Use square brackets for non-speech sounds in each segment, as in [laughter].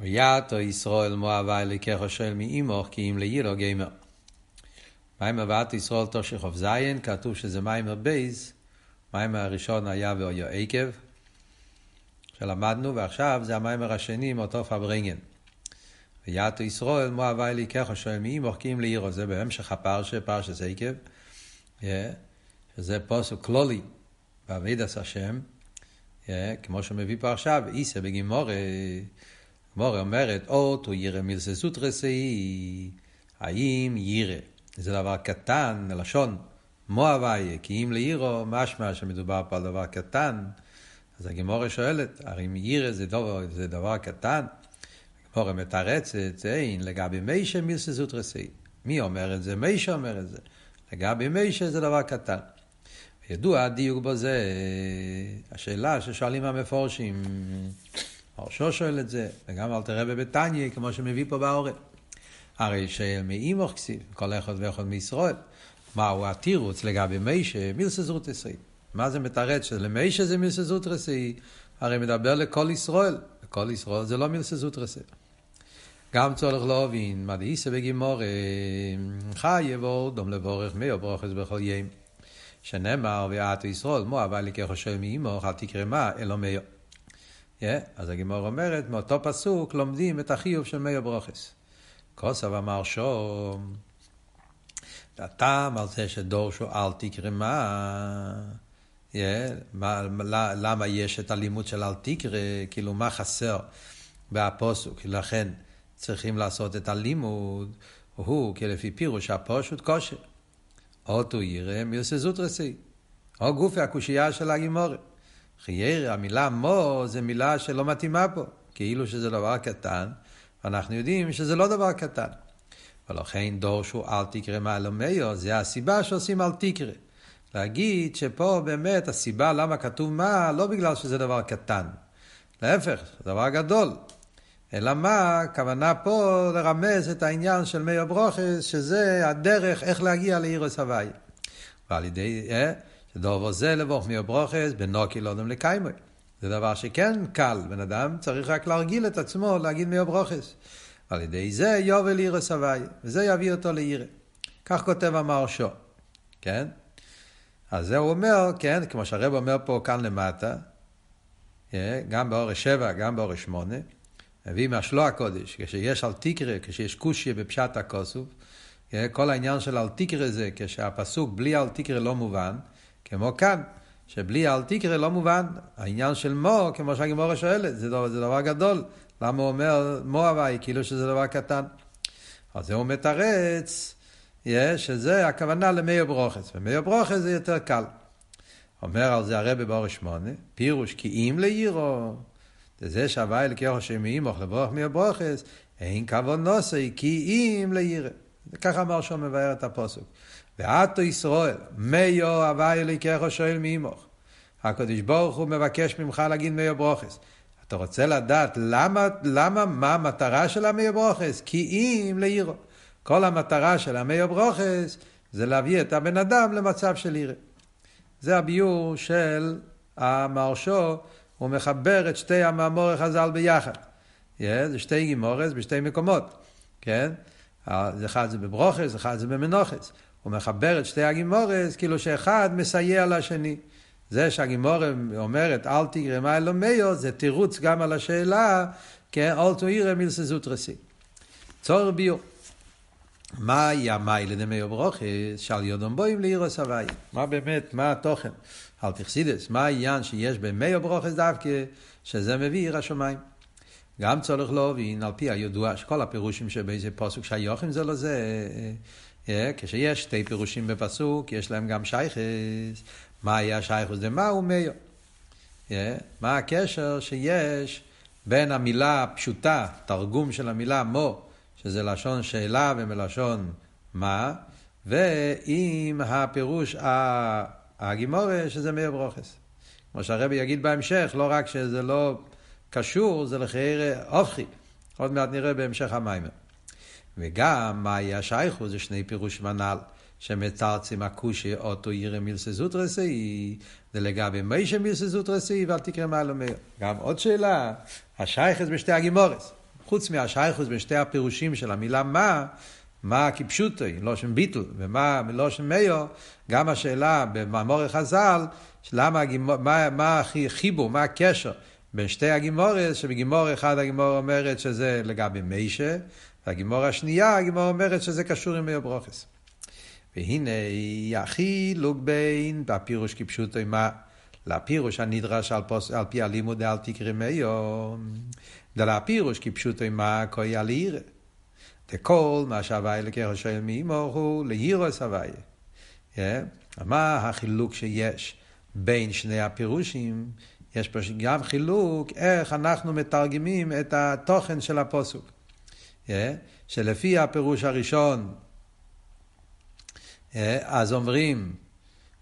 ויעתו ישראל מואבי לקחו שואל מאימוך כי אם לירו גיימר. מיימר ועתו ישראל תושכוב זיין, כתוב שזה מאמר ב', מאמר הראשון היה והיה עקב, שלמדנו, ועכשיו זה המאמר השני מאותו פארברענגען. ועתה ישראל מה הוי' אלקיך שואל מעמך כי אם ליראה, זה בהמשך הפרשה, פרשת עקב, שזה פסוק כללי בעבודת השם, כמו שמביא פה עכשיו, איסה בגימורי, גמורה אומרת, אוטו ירא מלססות רסאי, האם ירא זה דבר קטן, לשון מואביי, כי אם לעירו, משמע שמדובר פה על דבר קטן, אז הגמורה שואלת, הרי אם ירא זה זה דבר קטן, הגמורה מתרצת, אין, לגבי מישה מלססות רסאי. מי אומר את זה? מישה אומר את זה. לגבי מישה זה דבר קטן. ידוע הדיוק בזה, השאלה ששואלים המפורשים, הרשו שואל את זה, וגם אל תראה בביתניה, כמו שמביא פה באורן. הרי שמאימוך כסיב, כל אחד ואחד מישראל, מהו התירוץ לגבי מישה, מילסה זרות עשי. מה זה מתרץ שלמישה זה מילסה זרות עשי? הרי מדבר לכל ישראל, לכל ישראל זה לא מילסה זרות עשי. גם צורך להבין, מה דאיסה בגימור, חי יבוא דום לבורך מי ברוכס בכל ים. שנאמר, ואת ישראל, מו אבל לקחו שואל מאימוך, אל תקרא מה, אלא מאיר. Yeah, אז הגימור אומרת, מאותו פסוק לומדים את החיוב של מאיר ברוכס. כוסב אמר שום, הטעם על זה שדורשו אל תקרא מה, yeah, מה, למה יש את הלימוד של אל תקרא, כאילו מה חסר בהפוסוק, לכן צריכים לעשות את הלימוד, הוא, כי לפי פירוש הפושוט כושר. אוטו ירא מיוסזות רסי, או גופי הקושייה של הגימורת. חיירה, המילה מו זה מילה שלא מתאימה פה, כאילו שזה דבר קטן, ואנחנו יודעים שזה לא דבר קטן. ולכן דורשו אל תקרא מעלה מאיו, זה הסיבה שעושים אל תקרא. להגיד שפה באמת הסיבה למה כתוב מה, לא בגלל שזה דבר קטן. להפך, זה דבר גדול. אלא מה, הכוונה פה לרמז את העניין של מאיר ברוכס, שזה הדרך איך להגיע לעירוס הוואי. ועל ידי, אה, שדובו זה לבוך מאיר ברוכס, בנוקי לא אדם לקיימוי. זה דבר שכן קל, בן אדם צריך רק להרגיל את עצמו להגיד מאיר ברוכס. ועל ידי זה יובל לעירוס הוואי, וזה יביא אותו לעירה. כך כותב המרשו, כן? אז זה הוא אומר, כן, כמו שהרב אומר פה כאן למטה, אה, גם באורש שבע, גם באורש שמונה, מביא מהשלו הקודש, כשיש על תקרה, כשיש קושיה בפשט הכוסוף, כל העניין של על תקרה זה כשהפסוק בלי על תקרה לא מובן, כמו כאן, שבלי על תקרה לא מובן. העניין של מו, כמו שהגימורה שואלת, זה דבר, זה דבר גדול. למה הוא אומר מו הוואי, כאילו שזה דבר קטן? אז זה הוא מתרץ, שזה הכוונה למאיר ברוכס, ומאיר ברוכס זה יותר קל. אומר על זה הרבי באורש שמונה, פירוש כי אם לעירו, זה שהוואי אלקי חושם מאימוך לברוך מהברוכס, אין כבוד נוסי, כי אם לירא. ככה אמר שם מבאר את הפוסק. ועתו ישראל, מיו הוואי אלקי חושם מאימוך. הקדוש ברוך הוא מבקש ממך להגיד מיו ברוכס. אתה רוצה לדעת למה, למה, מה המטרה של המאיר ברוכס? כי אם לירו. כל המטרה של המאיר ברוכס זה להביא את הבן אדם למצב של ירא. זה הביור של המרשו הוא מחבר את שתי המאמורי חז"ל ביחד. Yeah, זה שתי גימורס בשתי מקומות, כן? אחד זה בברוכס, אחד זה במנוחס. הוא מחבר את שתי הגימורס, כאילו שאחד מסייע לשני. זה שהגימורה אומרת, אל תגרא מה אלומיו, זה תירוץ גם על השאלה, כן, אל תאירא מילסזות רסי. צור ביור. מה היה מיילה דמי ברוכס, שעל יודום בוים לאירוס הוואי. מה באמת, מה התוכן? אל תכסידס, מה העניין שיש במי ברוכס דווקא, שזה מביא עיר השמיים. גם צורך להבין, על פי הידוע, שכל הפירושים שבאיזה פסוק שהיוחים זה לזה, כשיש שתי פירושים בפסוק, יש להם גם שייכס. מה היה שייכוס דמה ומאו? מה הקשר שיש בין המילה הפשוטה, תרגום של המילה מו, שזה לשון שאלה ומלשון מה, ועם הפירוש הגימורה שזה מאיר ברוכס. כמו שהרבי יגיד בהמשך, לא רק שזה לא קשור, זה לחייר אופכי. עוד מעט נראה בהמשך המיימר. וגם מה היה שייכו, זה שני פירוש מנ"ל, שמצרצים הכושי אוטו ירא מילסה זוטרסי, לגבי מישה מילסה זוטרסי, ואל תקרא מעלה מאיר. גם עוד שאלה, השייכס בשתי הגימורס. חוץ מהשייכוס בין שתי הפירושים של המילה מה, מה כפשוטי, לא שם ביטל, ומה לא שם מיו, גם השאלה במאמור חז"ל, למה, מה, מה חיבור, מה הקשר בין שתי הגימורס, שבגימור אחד הגימור אומרת שזה לגבי מיישה, והגימור השנייה, הגימור אומרת שזה קשור עם מיו ברוכס. והנה החילוק בין בפירוש כפשוטו מה לפירוש הנדרש על, פוס, על פי הלימוד אל תקרא מיו, דלפירוש כפשוטו מה כוי על עירה. דכל מה שהווי לקרוא שואל מאמו הוא להירוס הווי. מה החילוק שיש בין שני הפירושים? יש פה גם חילוק איך אנחנו מתרגמים את התוכן של הפוסוק. שלפי הפירוש הראשון, אז אומרים,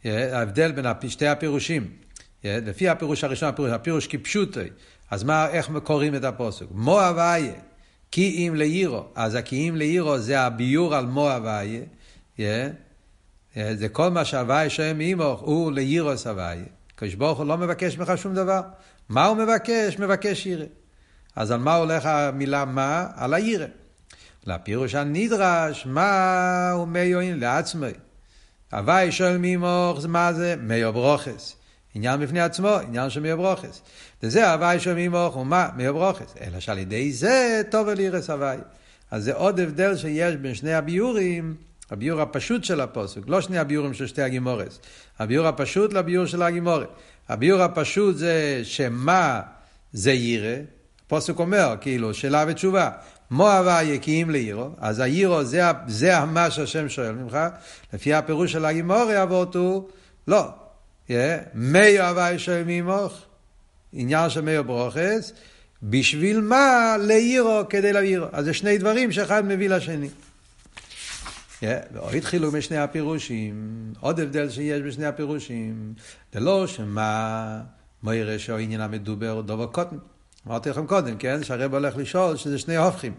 ההבדל בין שתי הפירושים, לפי הפירוש הראשון, הפירוש, הפירוש כפשוטי, אז מה, איך קוראים את הפוסק? מו הוויה, כי אם לאירו, אז הכי אם לאירו זה הביור על מו הוויה, זה כל מה שהוויה שם אימוך הוא לאירוס הוויה. הקדוש ברוך הוא לא מבקש ממך שום דבר. מה הוא מבקש? מבקש ירא. אז על מה הולך המילה מה? על הירא. לפירוש הנדרש, מה הוא מיועין לעצמי. הווי שואל מימוך, מה זה? מיו ברוכס. עניין בפני עצמו, עניין של מיו ברוכס. וזה הווי שואל מימוך, ומה? מיו ברוכס. אלא שעל ידי זה טוב אל ירס הווי. אז זה עוד הבדל שיש בין שני הביורים, הביור הפשוט של הפוסק, לא שני הביורים של שתי הגימורס. הביור הפשוט לביור של הגימורת. הביור הפשוט זה שמה זה ירא, הפוסק אומר, כאילו, שאלה ותשובה. מו הווה יקיים לעירו, אז העירו זה, זה מה שהשם שואל ממך, לפי הפירוש של הגימורי אבות הוא, לא. מי הווה שואל ממוך, עניין של מאיר ברוכס, בשביל מה לעירו כדי להעירו. אז זה שני דברים שאחד מביא לשני. ועוד התחילו משני הפירושים, עוד הבדל שיש בשני הפירושים, זה לא שמה מוירא שהעניין המדובר דובר קוטן. אמרתי לכם קודם, כן? שהרב הולך לשאול שזה שני הופכים.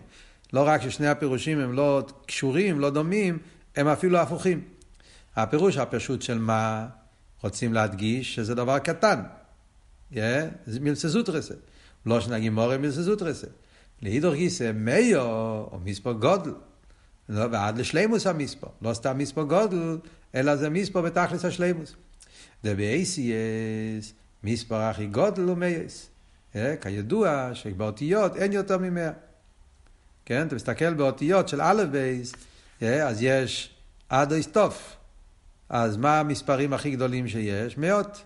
לא רק ששני הפירושים הם לא קשורים, לא דומים, הם אפילו הפוכים. הפירוש הפשוט של מה רוצים להדגיש שזה דבר קטן. Yeah, זה מלסזות רסה. לא שנגים מורה מלסזות רסה. להידור גיסא מיו או מספר גודל. לא, ועד לשלימוס המספר. לא סתם מספר גודל, אלא זה מספר בתכלס השלימוס. דבי-אייסייס, מספר הכי גודל הוא. אה, כידוע שבאותיות אין יותר ממאה. כן, אתה מסתכל באותיות של א' בייס, אה, אז יש עד איסטוף. אז מה המספרים הכי גדולים שיש? מאות.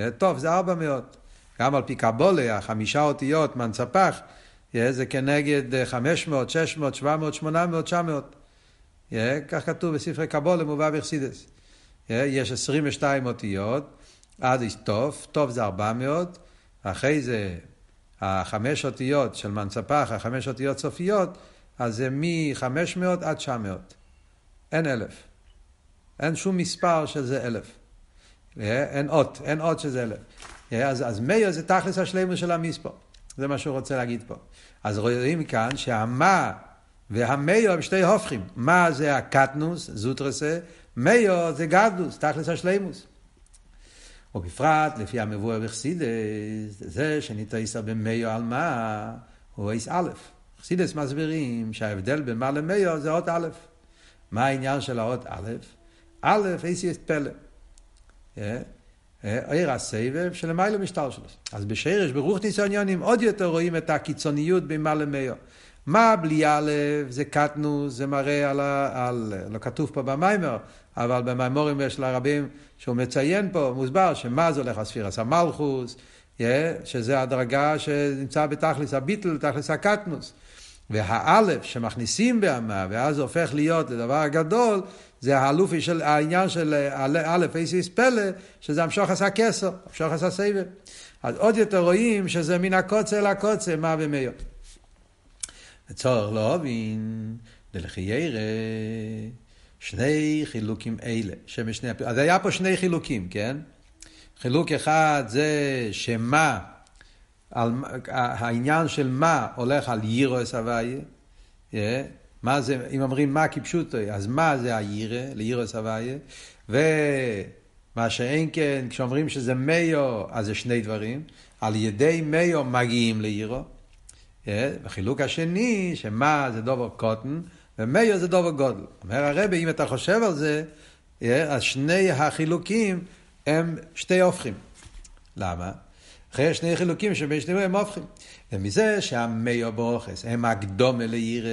אה, טוב, זה ארבע מאות. גם על פי קבולה, החמישה אותיות, מנצפח, זה כנגד חמש מאות, שש מאות, שבע מאות, שמונה מאות, תשע מאות. כך כתוב בספרי קבולה, מובא בחסידס. יש עשרים ושתיים אותיות, עד איסטוף, טוב זה ארבע מאות. אחרי זה החמש אותיות של מנצפח, החמש אותיות סופיות, אז זה מ-500 עד 900. אין אלף. אין שום מספר שזה אלף. אין אות, אין אות שזה אלף. אז, אז מאיר זה תכלס השלימות של המספר. זה מה שהוא רוצה להגיד פה. אז רואים כאן שהמה והמאיר הם שתי הופכים. מה זה הקטנוס, זוטרסה, מאיר זה גדלוס, תכלס השלימוס. ובפרט לפי המבואר בחסידס, זה שניתייסר במיו על מה, הוא אייס א'. חסידס מסבירים שההבדל בין מה למיו זה אות א'. מה העניין של האות א'? א', אייס יש פלא. עיר הסבב שלמיילו משטר שלו. אז בשרש, ברוך ניסיוניונים, עוד יותר רואים את הקיצוניות בין מה למיו. מה בלי א' זה קטנוס, זה מראה על, ה, על לא כתוב פה במיימר, אבל במימורים יש לרבים שהוא מציין פה, מוסבר שמה זה הולך לספירס המלכוס, שזה הדרגה שנמצא בתכלס הביטל, תכלס הקטנוס. והאלף שמכניסים באמה, ואז זה הופך להיות לדבר גדול, זה האלופי של העניין של א' אייסיס פלא, שזה המשוך עשה כסר, המשוך עשה סבב. אז עוד יותר רואים שזה מן הקוצה לקוצה, מה ומאיר. וצורך להבין, דלחיירא, שני חילוקים אלה, שמשני. אז היה פה שני חילוקים, כן? חילוק אחד זה שמה, על, העניין של מה הולך על יירוס הוויה, מה זה, אם אומרים מה כפשוטו, אז מה זה היירה, ליירוס הוויה, ומה שאין כן, כשאומרים שזה מיו, אז זה שני דברים, על ידי מיו מגיעים ליירו, החילוק השני, שמה זה דובר קוטן, ומאיר זה דובר גודל. אומר הרבי, אם אתה חושב על זה, אז שני החילוקים הם שתי הופכים. למה? אחרי שני חילוקים שבין שניהם הם הופכים. ומזה שהמאיר ברוכס הם הקדומה לעירה,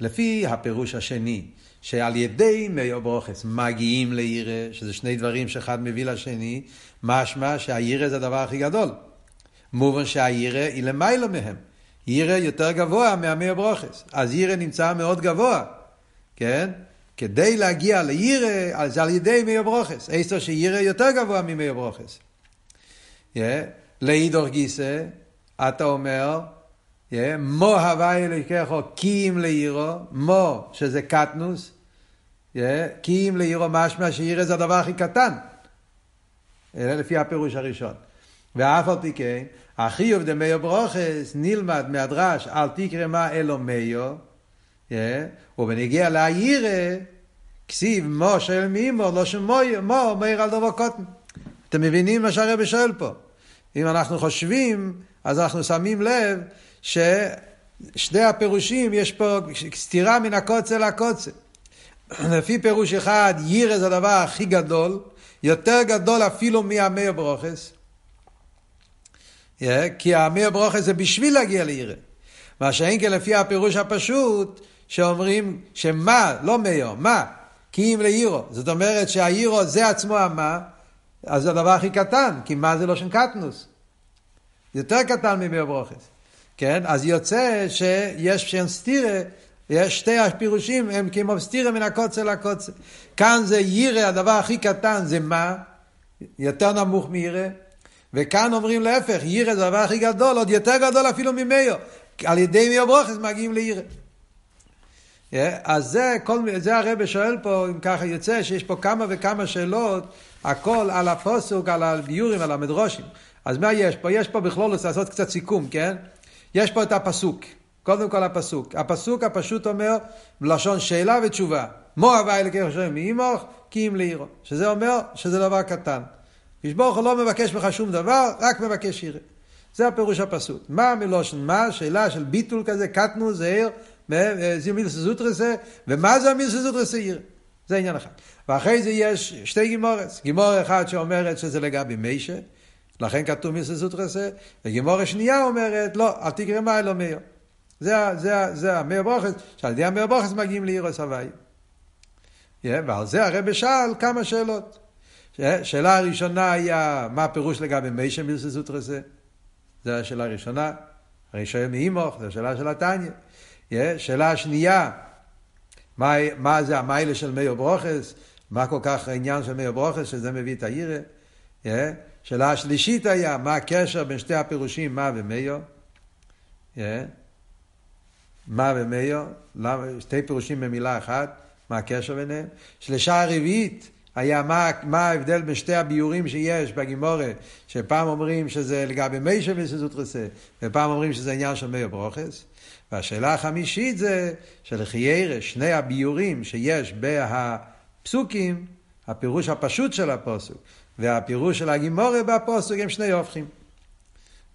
לפי הפירוש השני, שעל ידי מאיר ברוכס מגיעים לעירה, שזה שני דברים שאחד מביא לשני, משמע שהעירה זה הדבר הכי גדול. מובן שהעירה היא למעלה מהם. עירה יותר גבוה מהמאיר ברוכס. אז עירה נמצא מאוד גבוה, כן? כדי להגיע לעירה, זה על ידי מאיר ברוכס. איסטר שעירה יותר גבוה ממאיר ברוכס. Yeah. לאידור גיסא, אתה אומר, yeah, מו הווי אלוהיכךו כי אם לעירו, מו שזה קטנוס, yeah, כי אם לעירו משמע שעירה זה הדבר הכי קטן. לפי הפירוש הראשון. ואף על פי כן, החיוב דמיו ברוכס נלמד מהדרש, אל תקרא מה אלו מיו, ובנגיע לעירה, כסיב מו של מימו, לא שמויו, מו, מאיר על דובו קוטן. אתם מבינים מה שהרבא שואל פה? אם אנחנו חושבים, אז אנחנו שמים לב ששני הפירושים, יש פה סתירה מן הקוצה לקוצה. [clears throat] לפי פירוש אחד, יירא זה הדבר הכי גדול, יותר גדול אפילו מהמאיר ברוכס. כי המאיר ברוכס זה בשביל להגיע לירא. מה שאין כן לפי הפירוש הפשוט, שאומרים שמה, לא מאיר, מה? כי אם לאירו. זאת אומרת שהאירו זה עצמו המה, אז זה הדבר הכי קטן, כי מה זה לא שם קטנוס? יותר קטן ממאיר ברוכס. כן? אז יוצא שיש שם סטירה, יש שתי הפירושים הם כמו סטירה מן הקוצר לקוצר. כאן זה יירא, הדבר הכי קטן זה מה? יותר נמוך מירא. וכאן אומרים להפך, יירא זה הדבר הכי גדול, עוד יותר גדול אפילו ממאיר. על ידי מאיר ברוכס מגיעים לירא. אז זה, כל, זה הרב שואל פה, אם ככה יוצא, שיש פה כמה וכמה שאלות, הכל על הפוסוק, על הביורים, על המדרושים. אז מה יש פה? יש פה בכלול לעשות קצת סיכום, כן? יש פה את הפסוק. קודם כל הפסוק. הפסוק הפשוט אומר, בלשון שאלה ותשובה. מו הווי אלוקי חושב מאימוך, כי אם לעירו. שזה אומר שזה דבר קטן. ברוך הוא לא מבקש ממך שום דבר, רק מבקש עירה. זה הפירוש הפסוק. מה מלושן מה? שאלה של ביטול כזה, קטנו, זהיר, זה מילס זוטרסה, ומה זה המילס זוטרסה עירה? זה עניין אחד. ואחרי זה יש שתי גימורס. גימור אחד שאומרת שזה לגבי מישה, לכן כתוב מילס זוטרסה, וגימור השנייה אומרת, לא, אל תקרא מה אלו מאיר. זה, זה, זה המאיר ברוכס, שעל ידי המאיר ברוכס מגיעים לאירוס הוואי. Yeah, ועל זה הרב שאל כמה שאלות. שאלה הראשונה היה, מה הפירוש לגבי מישה מילסה זוטרסה? זו השאלה הראשונה. הרי שואל מאימוך, זו השאלה של התניא. שאלה השנייה, מה, מה זה המיילה של מאיר ברוכס? מה כל כך העניין של מאיר ברוכס, שזה מביא את העירה? שאלה השלישית היה, מה הקשר בין שתי הפירושים, מה ומאיר? מה ומאיר? שתי פירושים במילה אחת, מה הקשר ביניהם? שלושה הרביעית, היה מה, מה ההבדל בין שתי הביורים שיש בגימורה, שפעם אומרים שזה לגבי מישה וסזוטרסה, ופעם אומרים שזה עניין של מאיר ברוכס. והשאלה החמישית זה שלחיירה, שני הביורים שיש בפסוקים, הפירוש הפשוט של הפוסוק, והפירוש של הגימורה בפוסוק הם שני הופכים.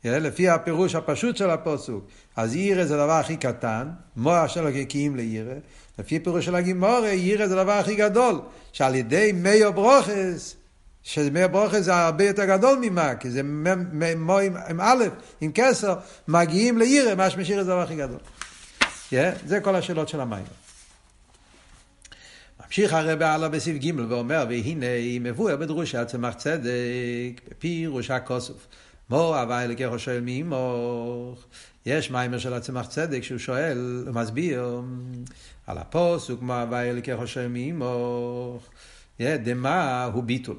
לפי הפירוש הפשוט של הפוסוק, אז עירה זה הדבר הכי קטן, מוח שלו כקיים לעירה, לפי פירוש של הגימורה, יירא זה הדבר הכי גדול, שעל ידי מאיר ברוכס, שמאיר ברוכס זה הרבה יותר גדול ממה, כי זה מו עם, עם א', עם כסר, מגיעים לירא, מה שמשאיר זה הדבר הכי גדול. Yeah, זה כל השאלות של המים. ממשיך הרב הלאה בסעיף ג' ואומר, והנה מבואר בדרושה צמח צדק, בפירוש הכוסוף. מו הווי אלוקיך שואל מאמוך. יש מיימר של הצמח צדק שהוא שואל, הוא מסביר על הפוסוק, מה הווי אלוקי חושב מאמוך, דמה הוא ביטול.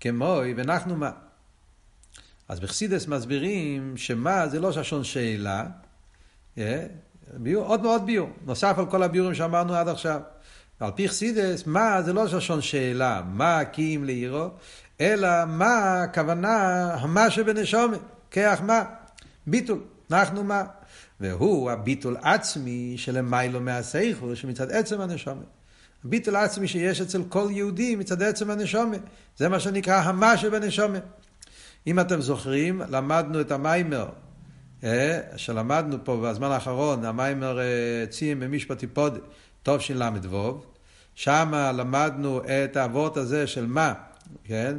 כמוי ואנחנו מה. אז בחסידס מסבירים שמה זה לא ששון שאלה, ביור, עוד מאוד ביור, נוסף על כל הביורים שאמרנו עד עכשיו. ועל פי חסידס, מה זה לא ששון שאלה, מה אם לעירו, אלא מה הכוונה, מה שבנשומת, כיח מה, ביטול. אנחנו מה? והוא הביטול עצמי שלמיילו מהסייכו, שמצד עצם הנשומת. הביטול עצמי שיש אצל כל יהודי מצד עצם הנשומת. זה מה שנקרא המה שבנשומת. אם אתם זוכרים, למדנו את המיימר שלמדנו פה בזמן האחרון, המיימר ציים במשפטי פוד, טוב של"ו, שם למדנו את האבות הזה של מה, כן?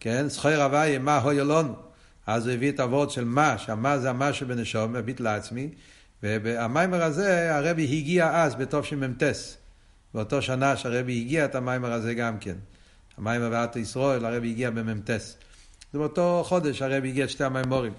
כן? זכור הוויה, מה הויה לנו. אז הוא הביא את האבות של מה, שהמה זה המה שבנשום, הביט לעצמי. והמיימר הזה, הרבי הגיע אז בתשמ"ט. באותו שנה שהרבי הגיע את המיימר הזה גם כן. המיימר ואתו ישראל, הרבי הגיע במ"ט. זה באותו חודש הרבי הגיע את שתי המיימורים.